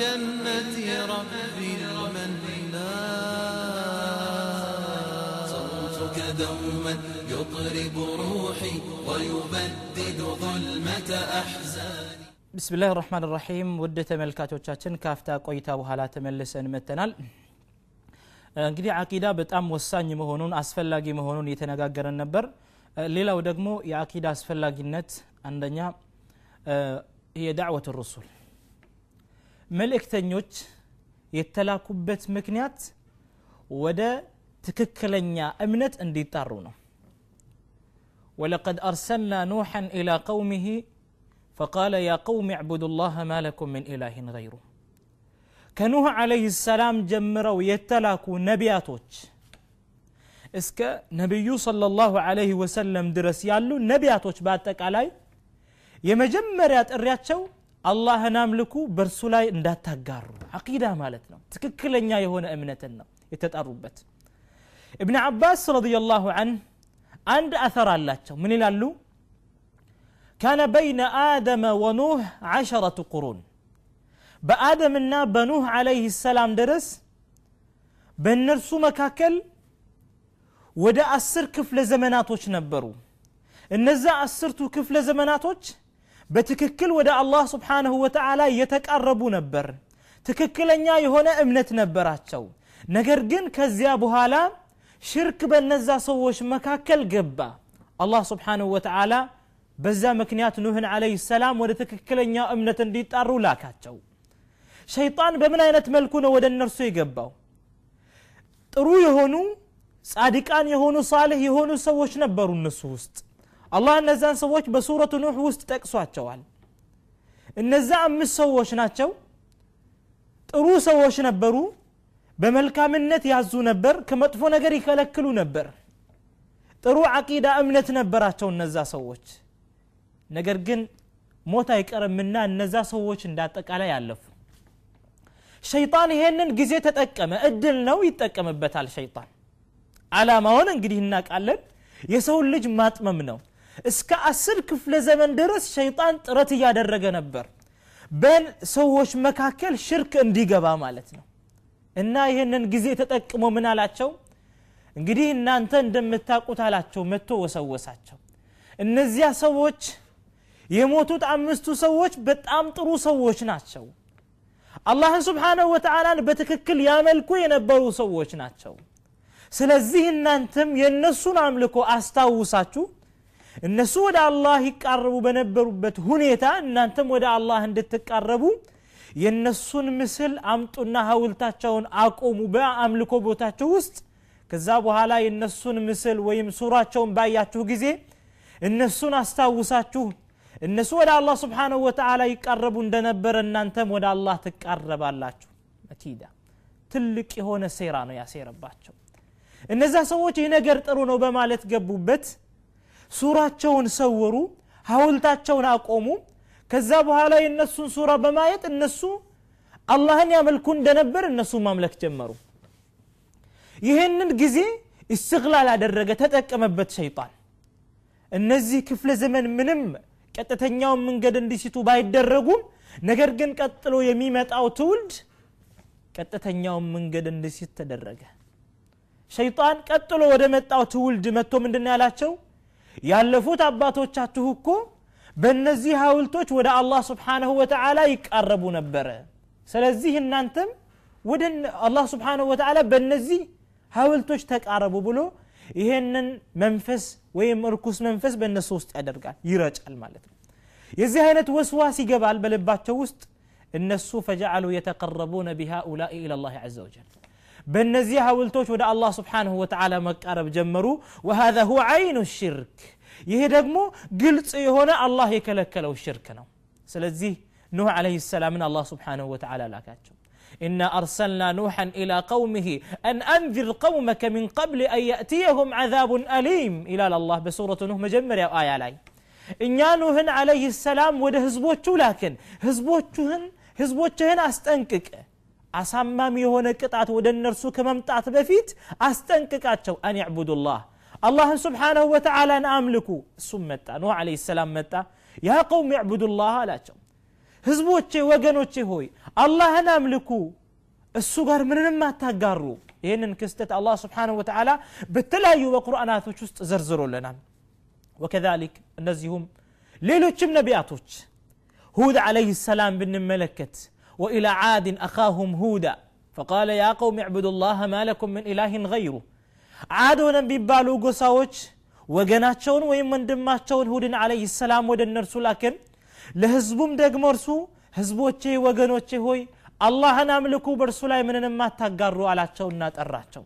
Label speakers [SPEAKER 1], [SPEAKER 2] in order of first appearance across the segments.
[SPEAKER 1] جنة ربي المنان صوتك دوما يطرب روحي ويبدد ظلمة أحزاني
[SPEAKER 2] بسم الله الرحمن الرحيم ውድ ተመልካቾቻችን ካፍታ ቆይታ በኋላ ተመልሰን መተናል እንግዲህ አቂዳ በጣም ወሳኝ መሆኑን አስፈላጊ መሆኑን እየተነጋገረን ነበር ሌላው ደግሞ የአቂዳ አስፈላጊነት አንደኛ የዳዕወት ሩሱል መልእክተኞች የተላኩበት ምክንያት ወደ ትክክለኛ እምነት እንዲጣሩ ነው ولقد أرسلنا نوحا إلى قومه فقال يا قوم اعبدوا الله ما لكم من إله غيره ከኑህ ዓለይህ ሰላም ጀምረው የተላኩ ነቢያቶች እስከ ነቢዩ صለ ላሁ ወሰለም ድረስ ያሉ ነቢያቶች በአጠቃላይ የመጀመሪያ ጥሪያቸው አላህን አምልኩ በእርሱ ላይ እንዳታጋሩ አቂዳ ማለት ነው ትክክለኛ የሆነ እምነትን ነው የተጠሩበት እብን አባስ ረዲየላሁ አን አንድ አثر አላቸው ምን ይላሉ كان بين آدم ونوح عشرة قرون በአደምና በኑህ አለይህ ሰላም ድረስ በእነርሱ መካከል ወደ አስር ክፍለ ዘመናቶች ነበሩ እነዛ አስርቱ ክፍለ ዘመናቶች በትክክል ወደ አላህ ስብሓንሁ ወተዓላ እየተቃረቡ ነበር ትክክለኛ የሆነ እምነት ነበራቸው ነገር ግን ከዚያ በኋላ ሽርክ በነዛ ሰዎች መካከል ገባ አላህ ስብሓንሁ ወተዓላ በዛ ምክንያት ኑህን አለይህ ሰላም ወደ ትክክለኛ እምነት እንዲጣሩ ላካቸው ሸይጣን በምን አይነት መልኩ ነው ወደ እነርሱ የገባው ጥሩ የሆኑ ጻድቃን የሆኑ ሳልህ የሆኑ ሰዎች ነበሩ እነሱ ውስጥ አላህ እነዛን ሰዎች በሱረቱ ኑህ ውስጥ ጠቅሷቸዋል። እነዛ አምስት ሰዎች ናቸው። ጥሩ ሰዎች ነበሩ። በመልካምነት ያዙ ነበር። ከመጥፎ ነገር ይከለክሉ ነበር። ጥሩ አቂዳ እምነት ነበራቸው እነዛ ሰዎች። ነገር ግን ሞት አይቀርምና እነዛ ሰዎች እንዳጠቃላይ አለፉ። ሸይጣን ይሄንን ጊዜ ተጠቀመ። እድል ነው ይጠቀምበታል ሸይጣን። አላማውን እንግዲህ እናውቃለን። የሰውን ልጅ ማጥመም ነው እስከ አስር ክፍለ ዘመን ድረስ ሸይጣን ጥረት እያደረገ ነበር። በሰዎች መካከል ሽርክ እንዲገባ ማለት ነው። እና ይህንን ጊዜ ተጠቅሞ ምን አላቸው? እንግዲህ እናንተ እንደምታውቁት አላቸው መጥቶ ወሰወሳቸው። እነዚያ ሰዎች የሞቱት አምስቱ ሰዎች በጣም ጥሩ ሰዎች ናቸው። አላህን ስብሓንሁ ወተዓላን በትክክል ያመልኩ የነበሩ ሰዎች ናቸው። ስለዚህ እናንተም የእነሱን አምልኮ አስታውሳችሁ እነሱ ወደ አላህ ይቃረቡ በነበሩበት ሁኔታ እናንተም ወደ አላህ እንድትቃረቡ የእነሱን ምስል አምጡና ሀውልታቸውን አቆሙ በአምልኮ ቦታቸው ውስጥ። ከዛ በኋላ የእነሱን ምስል ወይም ሱራቸውን ባያችሁ ጊዜ እነሱን አስታውሳችሁ እነሱ ወደ አላህ ስብሓንሁ ወተዓላ ይቃረቡ እንደነበረ እናንተም ወደ አላህ ትቃረባላችሁ። መኪዳ ትልቅ የሆነ ሴራ ነው ያሴረባቸው። እነዛ ሰዎች ይህ ነገር ጥሩ ነው በማለት ገቡበት ሱራቸውን ሰወሩ ሀውልታቸውን አቆሙ ከዛ በኋላ የእነሱን ሱራ በማየት እነሱ አላህን ያመልኩ እንደነበር እነሱ ማምለክ ጀመሩ ይህንን ጊዜ እስትግላል አደረገ ተጠቀመበት ሸይጣን እነዚህ ክፍለ ዘመን ምንም ቀጥተኛውን መንገድ እንዲስቱ ባይደረጉም ነገር ግን ቀጥሎ የሚመጣው ትውልድ ቀጥተኛውን መንገድ እንዲስት ተደረገ ሸይጣን ቀጥሎ ወደ መጣው ትውልድ መጥቶ ምንድን ያላቸው ያለፉት አባቶቻችሁ እኮ በእነዚህ ሀውልቶች ወደ አላህ ስብሓንሁ ወተዓላ ይቃረቡ ነበረ ስለዚህ እናንተም ወደ አላህ ስብሓንሁ ወተዓላ በእነዚህ ሀውልቶች ተቃረቡ ብሎ ይሄንን መንፈስ ወይም እርኩስ መንፈስ በእነሱ ውስጥ ያደርጋል ይረጫል ማለት ነው የዚህ አይነት ወስዋስ ይገባል በልባቸው ውስጥ እነሱ ፈጀዓሉ የተቀረቡነ ቢሃኡላኢ ኢላላህ ዘ ወጀል بنزيها ولتوش ودا الله سبحانه وتعالى مقرب جمرو وهذا هو عين الشرك يهدمو قلت هنا الله يكلك لو شركنا سلزيه نوح عليه السلام من الله سبحانه وتعالى لا لكاتشو إنا أرسلنا نوحا إلى قومه أن أنذر قومك من قبل أن يأتيهم عذاب أليم إلى الله بسورة نوح مجمر يا آية علي إن نوح عليه السلام وده هزبوتشو لكن هزبوتشو هن هزبوتشو هن أستنكك አሳማሚ የሆነ ቅጣት ወደ እነርሱ ከመምጣት በፊት አስጠንቅቃቸው አን ያዕቡዱላህ አላህን ስብሓንሁ ወተዓላን አምልኩ እሱም መጣ ኑህ አለይህ ሰላም መጣ ያ ቀውም ያዕቡዱላህ አላቸው ህዝቦቼ ወገኖቼ ሆይ አላህን አምልኩ እሱ ጋር ምንንም አታጋሩ ይህንን ክስተት አላህ ስብሓንሁ ወተዓላ በተለያዩ በቁርአናቶች ውስጥ ዘርዝሮልናል ወከዛሊክ እነዚሁም ሌሎችም ነቢያቶች ሁድ ዓለይህ ሰላም ብንመለከት ወኢላ ዓድን አኻሁም ሁዳ ፈቃለ ያ ቀውም ዕቡዱ ላህ ማ ለኩም ምን ኢላህን ገይሩ ዓድ ሆነ የሚባሉ ጎሳዎች ወገናቸውን ወይም ወንድማቸውን ሁድን ዓለይህ ሰላም ወደ እነርሱ ላክን ለህዝቡም ደግሞ እርሱ ህዝቦቼ ወገኖቼ ሆይ አላህን አምልኩ በእርሱ ላይ ምንንም አታጋሩ አላቸውና ጠራቸው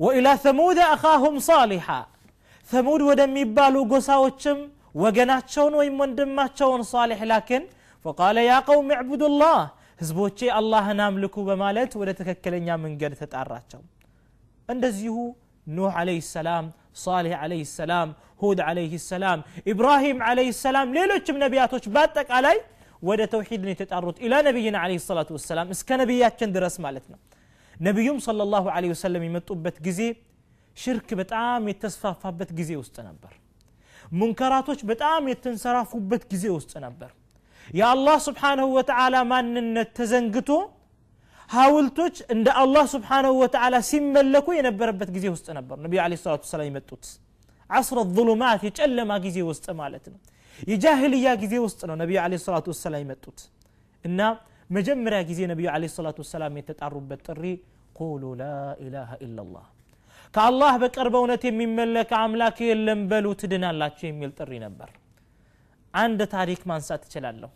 [SPEAKER 2] ወኢላ ተሙድ አኻሁም ሳሊሓ ተሙድ ወደሚባሉ ጎሳዎችም ወገናቸውን ወይም ወንድማቸውን ሳሊሕ ላክን ፈቃለ ያ ቀውም ዕቡዱላህ ህዝቦቼ አላህን አምልኩ በማለት ወደ ትክክለኛ መንገድ ተጣራቸው እንደዚሁ ኑህ አለህ ሰላም ሳሌሕ አለህ ሰላም ሁድ አለህ ሰላም ኢብራሂም አለህ ሰላም ሌሎችም ነቢያቶች በአጠቃላይ ወደ ተውሒድ ነው የተጣሩት ኢላ ነቢይን አለ ሰላቱ ወሰላም እስከ ነቢያችን ድረስ ማለት ነው ነቢዩም صለ ላሁ ለ ወሰለም የመጡበት ጊዜ ሽርክ በጣም የተስፋፋበት ጊዜ ውስጥ ነበር ሙንከራቶች በጣም የተንሰራፉበት ጊዜ ውስጥ ነበር يا الله سبحانه وتعالى ما نتزنقتو. هاولتوش عند الله سبحانه وتعالى سمى لكو ينبر ربت جزي وسط نبر. عليه الصلاة والسلام يمتوت. عصر الظلمات يجعل ما جزي وسط يجاهل يا جزي وسط النبي عليه الصلاة والسلام يمتوت. إن مجمرة جزي نبي عليه الصلاة والسلام يتتعرب بالتري قولوا لا إله إلا الله. كالله بك أربونة من ملك عملاك يلن بلو تدنا الله يميل تري نبر. عند تاريخ من ساتشلالو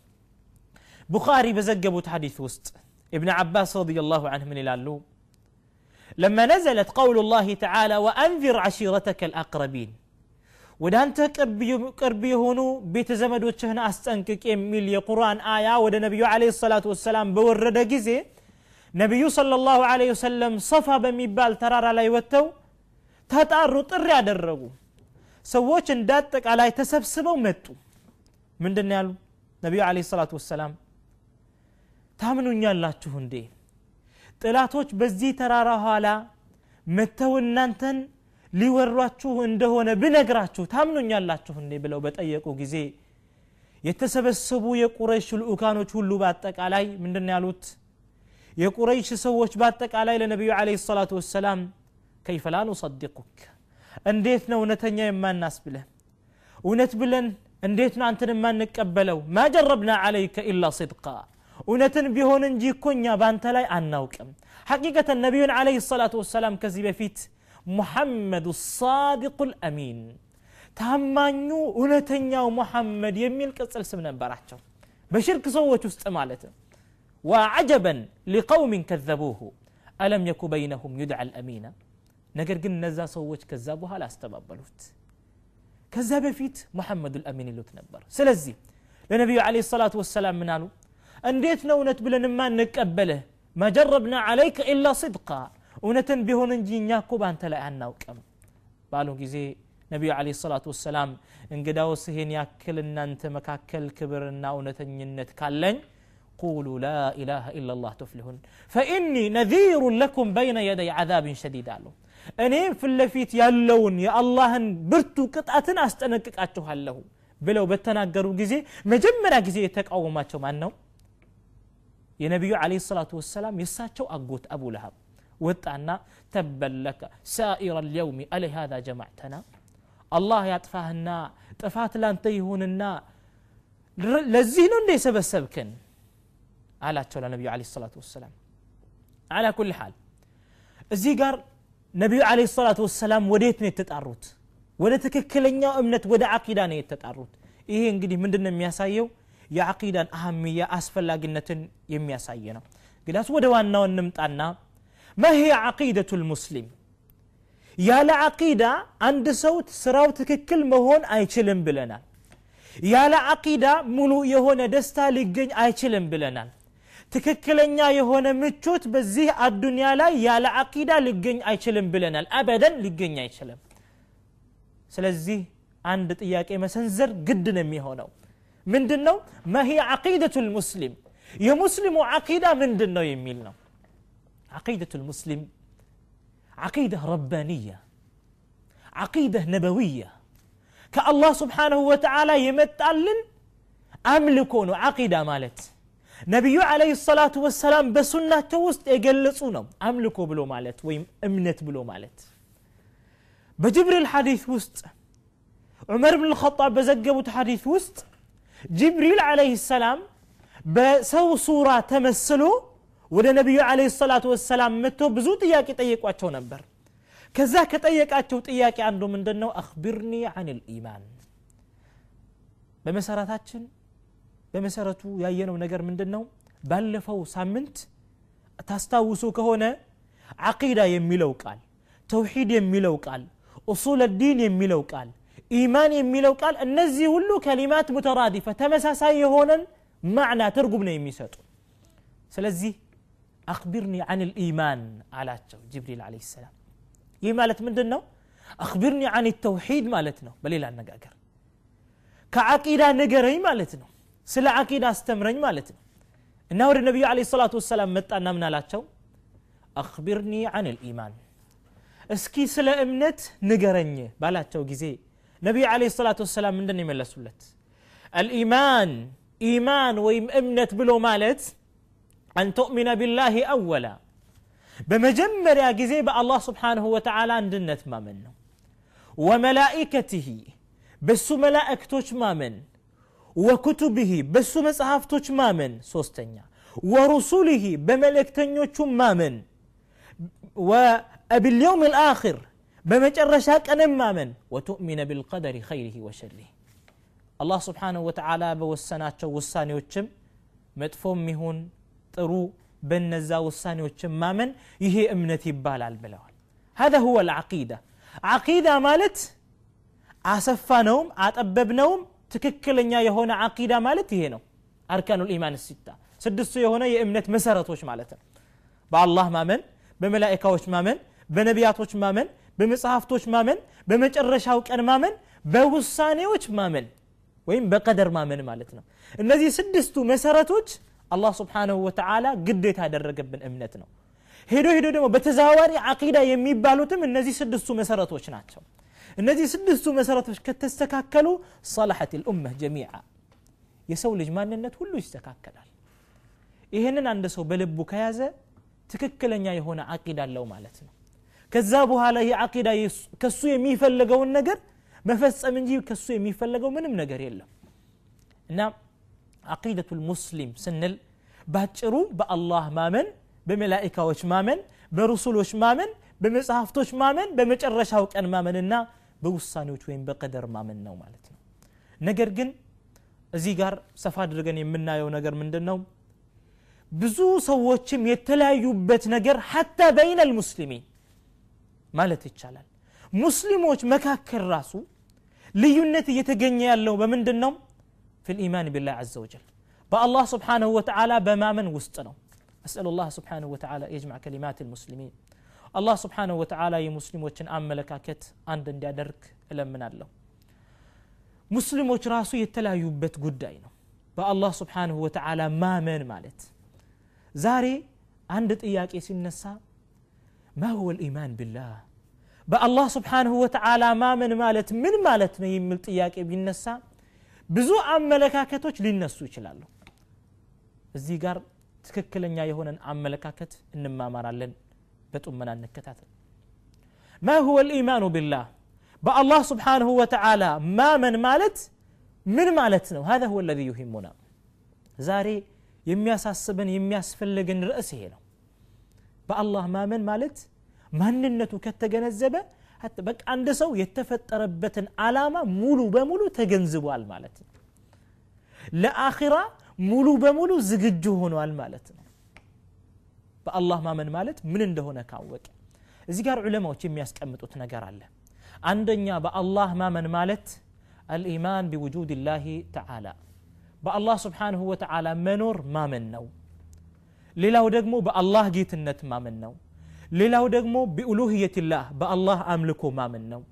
[SPEAKER 2] بخاري بزقبو تحديث وسط ابن عباس رضي الله عنه من الالو لما نزلت قول الله تعالى وانذر عشيرتك الاقربين ودانت كربي بيتزمد بيت زمد وتشهنا استنكك ميل قران ايا ود نبي عليه الصلاه والسلام بورد جزي نبي صلى الله عليه وسلم صفى بميبال ترار على يوتو تتعرض الرياد الرغو سووش اندات على يتسبسبوا متو ምንድን ያሉ ነቢዩ አለ ሰላቱ ወሰላም ታምኑኛላችሁ እንዴ ጥላቶች በዚህ ተራራ ኋላ መተው እናንተን ሊወሯችሁ እንደሆነ ብነግራችሁ ታምኑኛላችሁ እንዴ ብለው በጠየቁ ጊዜ የተሰበሰቡ የቁረይሽ ልኡካኖች ሁሉ በአጠቃላይ ምንድን ያሉት የቁረይሽ ሰዎች በአጠቃላይ ለነቢዩ አለ ሰላቱ ወሰላም ከይፈ ላ ኑሰድቁክ እንዴት ነው እውነተኛ የማናስብለህ እውነት ብለን እንዴት ነው አንተን የማንቀበለው ማጀረብና አለይከ ኢላ ስድቃ እውነትን ቢሆን እንጂ እኮ እኛ በአንተ ላይ አናውቅም ሐቂቀተን ነቢዩን አለህ ሰላቱ ወሰላም ከዚህ በፊት ሙሐመዱ ሳዲቁ ልአሚን ታማኙ እውነተኛው ሙሐመድ የሚል ቅጽል ስም ነበራቸው በሽርክ ሰዎች ውስጥ ማለት ነው وعجبا لقوم كذبوه ألم يكن بينهم يدعى الأمينة نجر قلنا ذا سووش كذابوها لا استبابلوت ከዛ በፊት ሙሐመዱ ልአሚን ይሉት ነበር ስለዚህ ለነቢዩ ለ ሰላቱ ወሰላም ምን አሉ እንዴት ነው እውነት ብለን ማንቀበልህ መጀረብና አለይከ ኢላ ስድቃ እውነትን ቢሆን እንጂ እኛ እኮ በአንተ ላይ አናውቅም ባሉ ጊዜ ነቢዩ ለ ሰላቱ ወሰላም እንግዳውስ ይሄን ያክል እናንተ መካከል ክብርና እውነተኝነት ካለኝ قولوا لا إله إلا الله تفلحون فإني نذير لكم بين يدي عذاب شديد قالوا እኔ ፊት ለፊት ያለውን የአላህን ብርቱ ቅጣትን አስጠነቅቃችኋለሁ ብለው በተናገሩ ጊዜ መጀመሪያ ጊዜ የተቃወማቸው ማን ነው የነቢዩ አለ ሰላቱ ወሰላም የእሳቸው አጎት አቡ ለሃብ ወጣና ተበለከ ሳኢረ ልየውሚ አለ ሃዛ ጀማዕተና አላህ ያጥፋህና ጥፋት ላንተ ይሁንና ለዚህ ነው እንደ የሰበሰብክን አላቸው ለነቢዩ አለ ሰላቱ ወሰላም አላ ኩል ሓል እዚህ ጋር ነቢዩ አለ ሰላቱ ወሰላም ወዴት ነው የተጣሩት? ወደ ትክክለኛው እምነት ወደ አቂዳ ነው የተጣሩት። ይሄ እንግዲህ ምንድን ነው የሚያሳየው? የአቂዳን አህምያ አስፈላጊነትን የሚያሳይ ነው። ግዳስ ወደ ዋናው እንምጣና መሄ አቂደቱ ልሙስሊም ያለ አቂዳ አንድ ሰው ስራው ትክክል መሆን አይችልም ብለናል። ያለ አቂዳ ሙሉ የሆነ ደስታ ሊገኝ አይችልም ብለናል ትክክለኛ የሆነ ምቾት በዚህ አዱንያ ላይ ያለ አቂዳ ሊገኝ አይችልም ብለናል አበደን ሊገኝ አይችልም ስለዚህ አንድ ጥያቄ መሰንዘር ግድ ነው የሚሆነው ምንድን ነው መሂ አቂደቱ ልሙስሊም የሙስሊሙ አቂዳ ምንድን ነው የሚል ነው عقيدة المسلم عقيدة ربانية عقيدة نبوية كالله سبحانه وتعالى يمتعلن አምልኮ ነው አቂዳ ማለት ነቢዩ ዓለይሂ ሰላቱ ወሰላም በሱናቸው ውስጥ የገለጹ ነው አምልኮ ብሎ ማለት ወይም እምነት ብሎ ማለት በጅብሪል ሐዲስ ውስጥ ዑመር ብን ልኸጣብ በዘገቡት ሐዲስ ውስጥ ጅብሪል ዓለይሂ ሰላም በሰው ሱራ ተመስሎ ወደ ነቢዩ ዓለይሂ ሰላቱ ወሰላም መጥቶ ብዙ ጥያቄ ጠየቋቸው ነበር ከዛ ከጠየቃቸው ጥያቄ አንዱ ምንድን ነው አክቢርኒ አን ልኢማን በመሰረታችን በመሰረቱ ያየነው ነገር ምንድን ነው ባለፈው ሳምንት ታስታውሱ ከሆነ ዓቂዳ የሚለው ቃል ተውሒድ የሚለው ቃል ኡሱል ዲን የሚለው ቃል ኢማን የሚለው ቃል እነዚህ ሁሉ ከሊማት ሙተራዲፈ ተመሳሳይ የሆነን ማዕና ትርጉም ነው የሚሰጡ ስለዚህ አክቢርኒ አን ልኢማን አላቸው ጅብሪል አለ ሰላም ይህ ማለት ምንድን ነው አክቢርኒ አን ተውሒድ ማለት ነው በሌላ አነጋገር ከዓቂዳ ንገረኝ ማለት ነው ስለ አቂድ አስተምረኝ ማለት ነው እና ወደ ነቢዩ አለ ሰላቱ ወሰላም መጣና ምን አላቸው አክቢርኒ አን ልኢማን እስኪ ስለ እምነት ንገረኝ ባላቸው ጊዜ ነቢዩ አለ ሰላቱ ወሰላም ምንድን የመለሱለት አልኢማን ኢማን ወይም እምነት ብሎ ማለት አን ተؤሚነ ቢላህ አወላ በመጀመሪያ ጊዜ በአላህ ስብሓንሁ ወተዓላ አንድነት ማመን ነው ወመላኢከትህ በሱ መላእክቶች ማመን ወኩቱብህ በሱ መጽሐፍቶች ማመን ሶስተኛ ወሩሱልህ በመልእክተኞቹ ማመን وباليوم الآخر በመጨረሻ ቀንም ማመን ወቱእሚነ ቢልቀደሪ ኸይሪህ ወሸሪህ አላህ ስብሓንሁ ወተዓላ በወሰናቸው ውሳኔዎችም መጥፎም ይሁን ጥሩ በነዛ ውሳኔዎችም ማመን ይሄ እምነት ይባላል ብለዋል هذا هو العقيدة عقيدة ማለት አሰፋነውም አጠበብነውም ትክክለኛ የሆነ አቂዳ ማለት ይሄ ነው። አርካኑ ልኢማን ሲታ ስድስቱ የሆነ የእምነት መሰረቶች ማለት ነው። በአላህ ማመን በመላይካዎች ማመን በነቢያቶች ማመን በመጽሐፍቶች ማመን በመጨረሻው ቀን ማመን በውሳኔዎች ማመን ወይም በቀደር ማመን ማለት ነው። እነዚህ ስድስቱ መሰረቶች አላህ ስብሓንሁ ወተዓላ ግዴታ ያደረገብን እምነት ነው። ሄዶ ሄዶ ደግሞ በተዘዋዋሪ አቂዳ የሚባሉትም እነዚህ ስድስቱ መሰረቶች ናቸው እነዚህ ስድስቱ መሰረቶች ከተስተካከሉ ሰላሐት ልኡመህ ጀሚዓ የሰው ልጅ ማንነት ሁሉ ይስተካከላል ይህንን አንድ ሰው በልቡ ከያዘ ትክክለኛ የሆነ አቂዳ አለው ማለት ነው ከዛ በኋላ ይህ አቂዳ ከሱ የሚፈልገውን ነገር መፈጸም እንጂ ከሱ የሚፈለገው ምንም ነገር የለም እና አቂደቱ ልሙስሊም ስንል ባጭሩ በአላህ ማመን በመላኢካዎች ማመን በሩሱሎች ማመን በመጽሐፍቶች ማመን በመጨረሻው ቀን ማመንና በውሳኔዎች ወይም በቀደር ማመን ነው ማለት ነው ነገር ግን እዚህ ጋር ሰፋ አድርገን የምናየው ነገር ምንድን ነው ብዙ ሰዎችም የተለያዩበት ነገር ሐታ በይነ ልሙስሊሚን ማለት ይቻላል ሙስሊሞች መካከል ራሱ ልዩነት እየተገኘ ያለው በምንድን ነው في الإيمان بالله عز وجل بالله سبحانه وتعالى بمامن وسطنا أسأل الله سبحانه وتعالى يجمع كلمات المسلمين الله سبحانه وتعالى يمسلم وچن አመለካከት አንድ እንዲያደርግ እለምናለሁ ሙስሊሞች ራሱ የተለያዩበት ጉዳይ ነው በአላህ ስብሓንሁ ወተዓላ ማመን ማለት ዛሬ አንድ ጥያቄ ሲነሳ ማ ሁወ ልኢማን ቢላህ በአላህ ስብሓንሁ ወተዓላ ማመን ማለት ምን ማለት ነው የሚል ጥያቄ ቢነሳ ብዙ አመለካከቶች ሊነሱ ይችላሉ እዚህ ጋር ትክክለኛ የሆነን አመለካከት እንማማራለን በጡመና እንከታተል ማ ሁወ ልኢማኑ ቢላህ በአላህ ስብሓንሁ ወተዓላ ማመን ማለት ምን ማለት ነው هذا هو الذي يهمنا ዛሬ የሚያሳስበን የሚያስፈልገን ርዕስ ይሄ ነው በአላህ ማመን ማለት ማንነቱ ከተገነዘበ በቃ አንድ ሰው የተፈጠረበትን አላማ ሙሉ በሙሉ ተገንዝቧል ማለት ነው ለአኺራ ሙሉ በሙሉ ዝግጁ ሆኗል ማለት ነው በአላህ ማመን ማለት ምን እንደሆነ ካወቀ እዚህ ጋር ዑለማዎች የሚያስቀምጡት ነገር አለ አንደኛ በአላህ ማመን ማለት አልኢማን ቢውጁድ ላህ ተዓላ በአላህ ስብሓንሁ ወተዓላ መኖር ማመን ነው ሌላው ደግሞ በአላህ ጌትነት ማመን ነው ሌላው ደግሞ ቢኡሉህየትላህ በአላህ አምልኮ ማመን ነው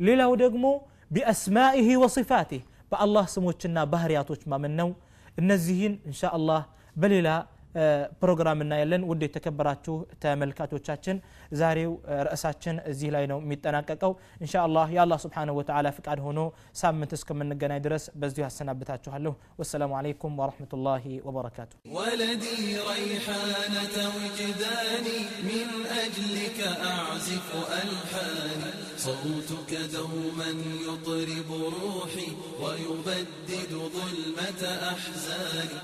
[SPEAKER 2] ሌላው ደግሞ ቢአስማኢህ ወሲፋቲህ በአላህ ስሞችና ባህርያቶች ማመን ነው እነዚህን እንሻ አላህ በሌላ ፕሮግራም እናያለን ውድ የተከበራችሁ ተመልካቾቻችን ዛሬው ርዕሳችን እዚህ ላይ ነው የሚጠናቀቀው እንሻ አላህ የአላህ ስብሓንሁ ወተዓላ ፍቃድ ሆኖ ሳምንት እስከምንገናኝ ድረስ በዚሁ ያሰናብታችኋለሁ ወሰላሙ አለይኩም ወረሕመቱላሂ ወበረካቱ
[SPEAKER 1] ولدي ريحانة وجداني من أجلك أعزف ألحاني صوتك دوما يطرب روحي ويبدد ظلمة أحزاني